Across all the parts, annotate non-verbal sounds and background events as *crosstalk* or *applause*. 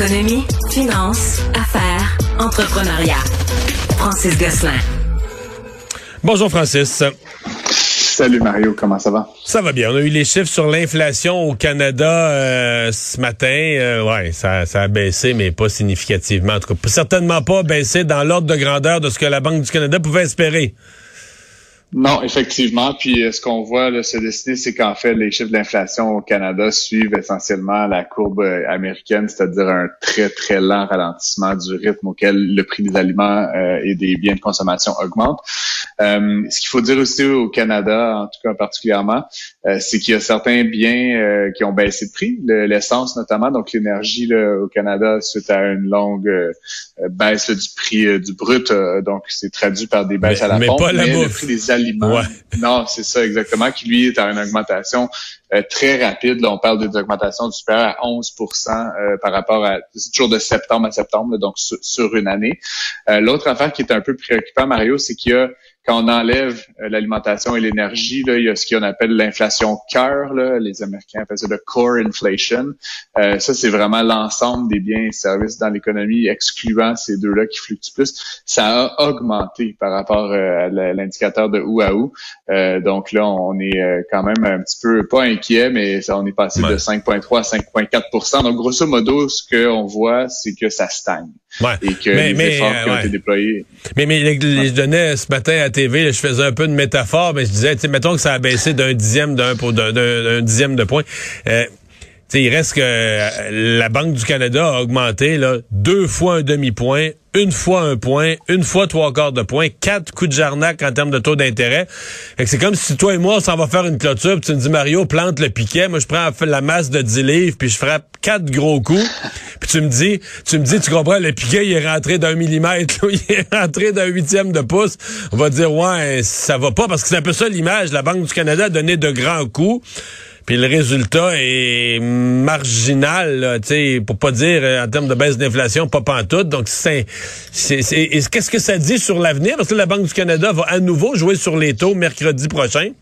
Économie, finance, affaires, entrepreneuriat. Francis Gosselin. Bonjour Francis. Salut Mario, comment ça va? Ça va bien. On a eu les chiffres sur l'inflation au Canada euh, ce matin. Euh, ouais, ça, ça, a baissé, mais pas significativement. En tout cas, certainement pas baissé dans l'ordre de grandeur de ce que la Banque du Canada pouvait espérer. Non, effectivement. Puis euh, ce qu'on voit se dessiner, c'est qu'en fait, les chiffres d'inflation au Canada suivent essentiellement la courbe euh, américaine, c'est-à-dire un très, très lent ralentissement du rythme auquel le prix des aliments euh, et des biens de consommation augmente. ce qu'il faut dire aussi au Canada, en tout cas particulièrement, c'est qu'il y a certains biens qui ont baissé de prix, l'essence notamment, donc l'énergie au Canada suite à une longue baisse du prix du brut, donc c'est traduit par des baisses à la pompe. Pas la non, c'est ça exactement, qui lui est à une augmentation euh, très rapide. Là, on parle des augmentations supérieures à 11% euh, par rapport à toujours de septembre à septembre, donc sur, une année. Euh, l'autre affaire qui est un peu préoccupant, Mario, c'est qu'il y a quand on enlève euh, l'alimentation et l'énergie, il y a ce qu'on appelle l'inflation cœur. Les Américains appellent ça le core inflation. Euh, ça, c'est vraiment l'ensemble des biens et services dans l'économie, excluant ces deux-là qui fluctuent plus. Ça a augmenté par rapport euh, à l'indicateur de ou à ou. donc là, on est quand même un petit peu, pas mais on est passé de 5,3 à 5,4% Donc, grosso modo, ce qu'on voit, c'est que ça stagne. Et que les efforts qui ont été déployés. Mais, mais je donnais ce matin à TV, je faisais un peu de métaphore, mais je disais, tu sais, mettons que ça a baissé d'un dixième d'un pour d'un dixième de point. Euh, il reste que euh, la Banque du Canada a augmenté là, deux fois un demi-point, une fois un point, une fois trois quarts de point, quatre coups de jarnac en termes de taux d'intérêt. C'est comme si toi et moi, on s'en va faire une clôture, puis tu me dis, Mario, plante le piquet. Moi, je prends la masse de 10 livres, puis je frappe quatre gros coups. *laughs* Puis tu me dis, tu me dis, tu comprends, le piquet, il est rentré d'un millimètre, *laughs* il est rentré d'un huitième de pouce. On va dire, ouais, ça va pas, parce que c'est un peu ça l'image. La Banque du Canada a donné de grands coups. Puis le résultat est marginal, sais, pour pas dire euh, en termes de baisse d'inflation, pas pantoute. Donc c'est, qu'est-ce que ça dit sur l'avenir? Parce que la Banque du Canada va à nouveau jouer sur les taux mercredi prochain.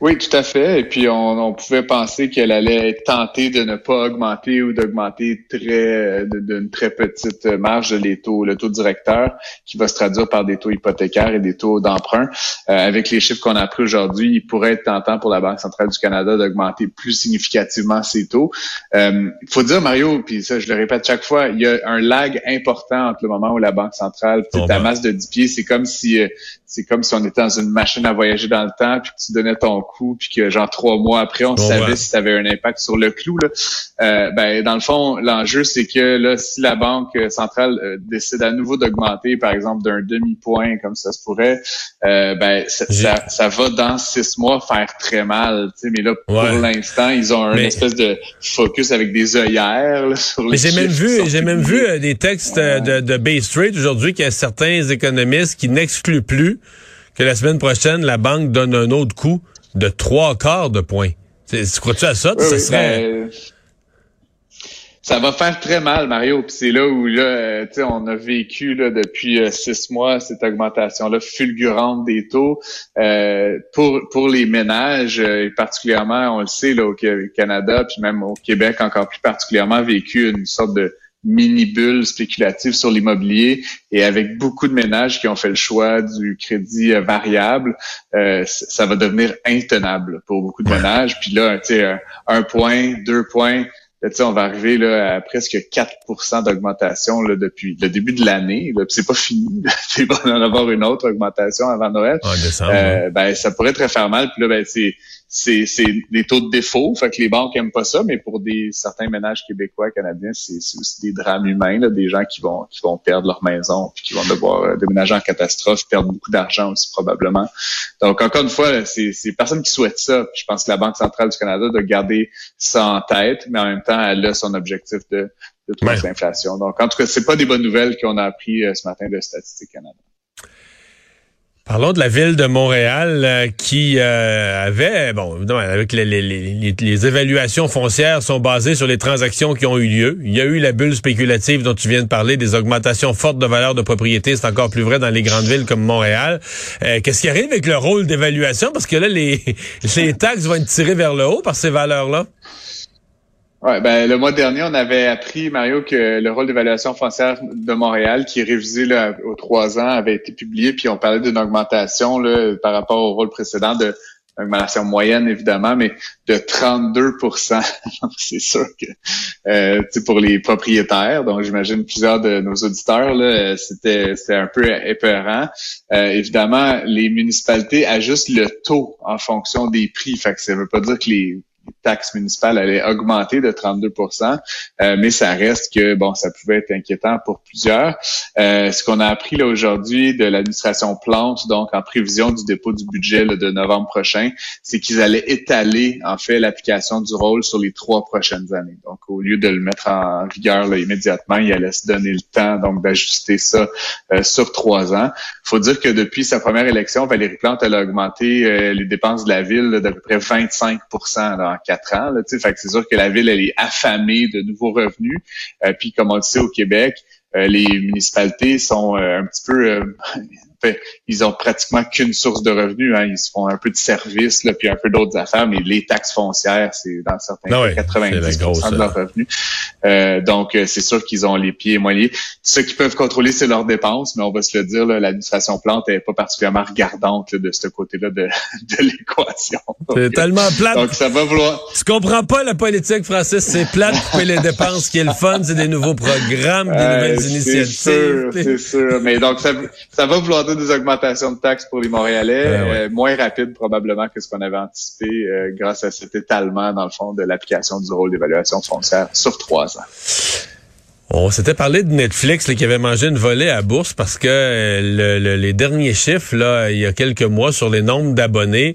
Oui, tout à fait. Et puis on, pouvait penser qu'elle allait être tentée de ne pas augmenter ou d'augmenter très d'une très petite marge les taux, le taux directeur, qui va se traduire par des taux hypothécaires et des taux d'emprunt. Euh, avec les chiffres qu'on a pris aujourd'hui, il pourrait être tentant pour la Banque centrale du Canada d'augmenter plus significativement ses taux. Il euh, faut dire, Mario, puis ça je le répète chaque fois, il y a un lag important entre le moment où la Banque centrale, ta ben. masse de 10 pieds, c'est comme si euh, c'est comme si on était dans une machine à voyager dans le temps, puis que tu donnais ton puis que genre trois mois après, on savait si ça avait un impact sur le clou. Là. Euh, ben, dans le fond, l'enjeu, c'est que là, si la Banque centrale euh, décide à nouveau d'augmenter, par exemple, d'un demi-point, comme ça se pourrait, euh, ben ça, ça, va dans six mois faire très mal. Mais là, pour l'instant, ils ont un espèce de focus avec des œillères sur les Mais j'ai même vu, j'ai même vu des textes de, de Bay Street aujourd'hui qu'il y a certains économistes qui n'excluent plus que la semaine prochaine, la banque donne un autre coup de trois quarts de point. Tu crois-tu à ça? ça serait... Ben, ça va faire très mal, Mario. Puis c'est là où là, euh, on a vécu là, depuis euh, six mois cette augmentation-là fulgurante des taux euh, pour pour les ménages, et particulièrement, on le sait là au Canada, puis même au Québec encore plus particulièrement, vécu une sorte de mini-bulle spéculative sur l'immobilier et avec beaucoup de ménages qui ont fait le choix du crédit euh, variable, euh, ça va devenir intenable pour beaucoup de ménages. Puis là, tu sais, un, point, deux points, on va arriver là, à presque 4% d'augmentation depuis le début de l'année. C'est pas fini. Il va en avoir une autre augmentation avant Noël. euh, ben, ça pourrait très faire mal. Puis là, ben, c'est c'est des taux de défaut. Fait que les banques aiment pas ça, mais pour des certains ménages québécois, canadiens, c'est aussi des drames humains, là, des gens qui vont qui vont perdre leur maison, puis qui vont devoir euh, déménager en catastrophe, perdre beaucoup d'argent aussi probablement. Donc encore une fois, c'est personne qui souhaite ça. je pense que la Banque centrale du Canada doit garder ça en tête, mais en même temps, elle a son objectif de de l'inflation. Donc en tout cas, c'est pas des bonnes nouvelles qu'on a appris euh, ce matin de Statistique Canada. Parlons de la ville de Montréal euh, qui euh, avait, bon, évidemment, avec les, les, évaluations foncières sont basées sur les transactions qui ont eu lieu. Il y a eu la bulle spéculative dont tu viens de parler, des augmentations fortes de valeur de propriété. C'est encore plus vrai dans les grandes villes comme Montréal. Euh, qu'est-ce qui arrive avec le rôle d'évaluation? Parce que là, les, *laughs* les taxes vont être tirées vers le haut par ces valeurs-là. Ouais, ben le mois dernier, on avait appris, Mario, que le rôle d'évaluation foncière de Montréal, qui est révisé là, aux trois ans, avait été publié, puis on parlait d'une augmentation là, par rapport au rôle précédent de augmentation moyenne évidemment, mais de 32% *laughs* C'est sûr que euh, pour les propriétaires, donc j'imagine plusieurs de nos auditeurs, c'était un peu épeurant. Euh, évidemment, les municipalités ajustent le taux en fonction des prix. Fait que ça veut pas dire que les taxes municipales allaient augmenter de 32% euh, mais ça reste que, bon, ça pouvait être inquiétant pour plusieurs. Euh, ce qu'on a appris aujourd'hui de l'administration Plante, donc en prévision du dépôt du budget de novembre prochain, c'est qu'ils allaient étaler, en fait, l'application du rôle sur les trois prochaines années. Donc, au lieu de le mettre en vigueur immédiatement, ils allaient se donner le temps, donc, d'ajuster ça euh, sur trois ans. Faut dire que depuis sa première élection, Valérie Plante, elle a augmenté les dépenses de la ville d'à peu près 25% là, quatre ans. Fait c'est sûr que la ville, elle est affamée de nouveaux revenus. Euh, puis comme on le sait au Québec, euh, les municipalités sont euh, un petit peu ils ont pratiquement qu'une source de revenus. Hein. Ils se font un peu de services, puis un peu d'autres affaires, mais les taxes foncières, c'est dans certains ah cas 90 de leurs revenus. Euh, donc, euh, c'est sûr qu'ils ont les pieds moyens. Ce qu'ils peuvent contrôler, c'est leurs dépenses, mais on va se le dire, l'administration plante n'est pas particulièrement regardante de ce côté-là de, *laughs* de l'équation. C'est tellement plate. Donc, ça va vouloir... Tu comprends pas la politique, Francis. C'est plate pour les dépenses. Qui est le fun, c'est des nouveaux programmes, des euh, nouvelles initiatives. C'est sûr, c'est sûr. Mais donc, ça, ça va vouloir dire des augmentations de taxes pour les Montréalais, euh, moins rapides probablement que ce qu'on avait anticipé euh, grâce à cet étalement, dans le fond, de l'application du rôle d'évaluation foncière sur trois ans. On s'était parlé de Netflix qui avait mangé une volée à bourse parce que euh, les derniers chiffres là, il y a quelques mois sur les nombres d'abonnés,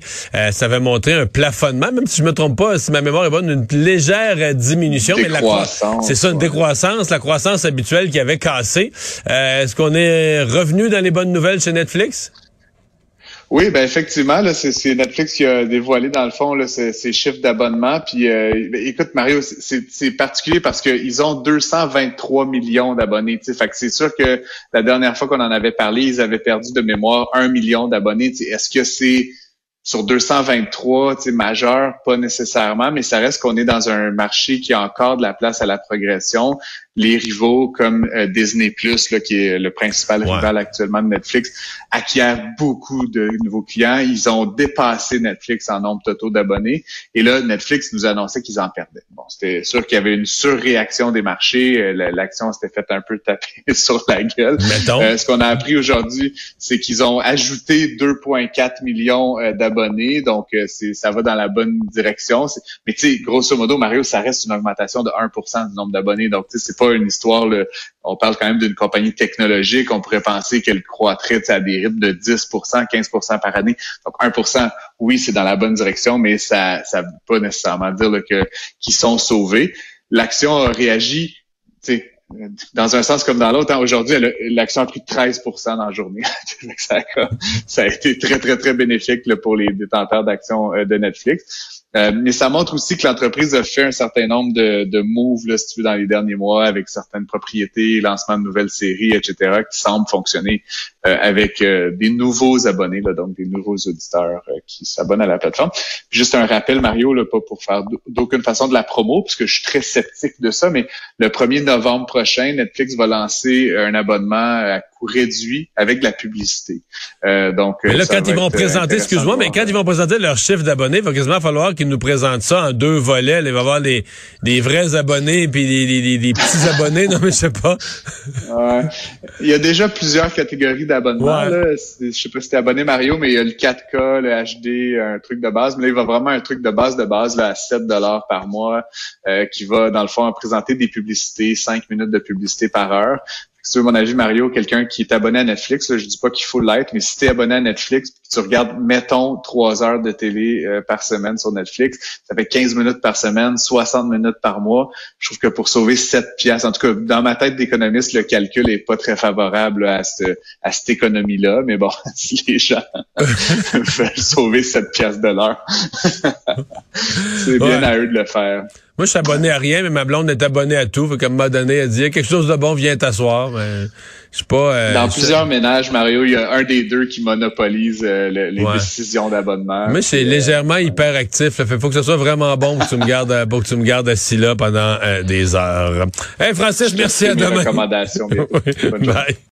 ça avait montré un plafonnement, même si je me trompe pas, si ma mémoire est bonne, une légère diminution, mais la c'est ça une décroissance, la croissance habituelle qui avait cassé. Est-ce qu'on est revenu dans les bonnes nouvelles chez Netflix? Oui, ben effectivement, là, c'est, Netflix qui a dévoilé dans le fond là, ces, chiffres d'abonnement. Puis, euh, ben, écoute, Mario, c'est, particulier parce qu'ils ont 223 millions d'abonnés. Fait que c'est sûr que la dernière fois qu'on en avait parlé, ils avaient perdu de mémoire un million d'abonnés. Est-ce que c'est sur 223, tu sais, majeur, pas nécessairement, mais ça reste qu'on est dans un marché qui a encore de la place à la progression les rivaux comme euh, Disney Plus, qui est le principal rival actuellement de Netflix, acquièrent beaucoup de nouveaux clients. Ils ont dépassé Netflix en nombre total d'abonnés. Et là, Netflix nous annonçait qu'ils en perdaient. Bon, c'était sûr qu'il y avait une surréaction des marchés. Euh, l'action s'était faite un peu taper *laughs* sur la gueule. Euh, ce qu'on a appris aujourd'hui, c'est qu'ils ont ajouté 2,4 millions d'abonnés. Donc, c'est ça va dans la bonne direction. Mais tu sais, grosso modo, Mario, ça reste une augmentation de 1% du nombre d'abonnés. Donc, tu sais, c'est pas une histoire, on parle quand même d'une compagnie technologique, on pourrait penser qu'elle croîtrait à des rythmes de 10% 15% par année. Donc 1% oui, c'est dans la bonne direction, mais ça ça veut pas nécessairement dire que qu'ils sont sauvés. L'action a réagi, dans un sens comme dans l'autre. Hein, aujourd'hui, l'action a pris 13 dans la journée. *laughs* ça, a, été très, très, très bénéfique pour les détenteurs d'actions euh, de Netflix. Euh, mais ça montre aussi que l'entreprise a fait un certain nombre de, de moves, là, si tu veux, dans les derniers mois, avec certaines propriétés, lancement de nouvelles séries, etc., qui semblent fonctionner euh, avec euh, des nouveaux abonnés, là, donc des nouveaux auditeurs qui s'abonnent à la plateforme. juste un rappel, Mario, là, pas pour faire d'aucune façon de la promo, puisque je suis très sceptique de ça, mais le 1er novembre prochain, Netflix va lancer un abonnement à coût réduit avec de la publicité. donc, mais là, quand ils vont présenter, excuse-moi, mais quand ils vont présenter leur chiffre d'abonnés, il va quasiment falloir qu'il nous présente ça en deux volets. il va y avoir des, des vrais abonnés puis des, des, petits *laughs* abonnés. Non, mais je sais pas. Il y a déjà plusieurs catégories d'abonnements. Je sais pas si t'es abonné Mario, mais il y a le 4K, le HD, un truc de base. Mais là, il va vraiment un truc de base de base là, à 7 dollars par mois euh, qui va, dans le fond, présenter des publicités, 5 minutes de publicité par heure si tu veux mon avis, Mario, quelqu'un qui est abonné à Netflix, là, je dis pas qu'il faut l'être, mais si tu es abonné à Netflix, tu regardes, mettons, trois heures de télé euh, par semaine sur Netflix, ça fait 15 minutes par semaine, 60 minutes par mois. Je trouve que pour sauver 7 piastres, en tout cas, dans ma tête d'économiste, le calcul est pas très favorable à, à cette économie-là, mais bon, *laughs* si les gens *laughs* veulent sauver 7 piastres de l'heure, *laughs* c'est bien à eux de le faire. Moi, je suis abonné à rien, mais ma blonde est abonnée à tout. Fait qu'à un moment donné, elle dit quelque chose de bon, viens t'asseoir. Mais je suis pas. euh, Dans plusieurs ménages, Mario, il y a un des deux qui monopolise euh, le- les Ouais. décisions d'abonnement. Moi, c'est euh, légèrement hyperactif. Il faut que ce soit vraiment bon pour que tu me gardes, euh, pour que tu me gardes assis là pendant euh, des heures. Hey, Francis, merci à demain. recommandations. *laughs* Oui. Bye.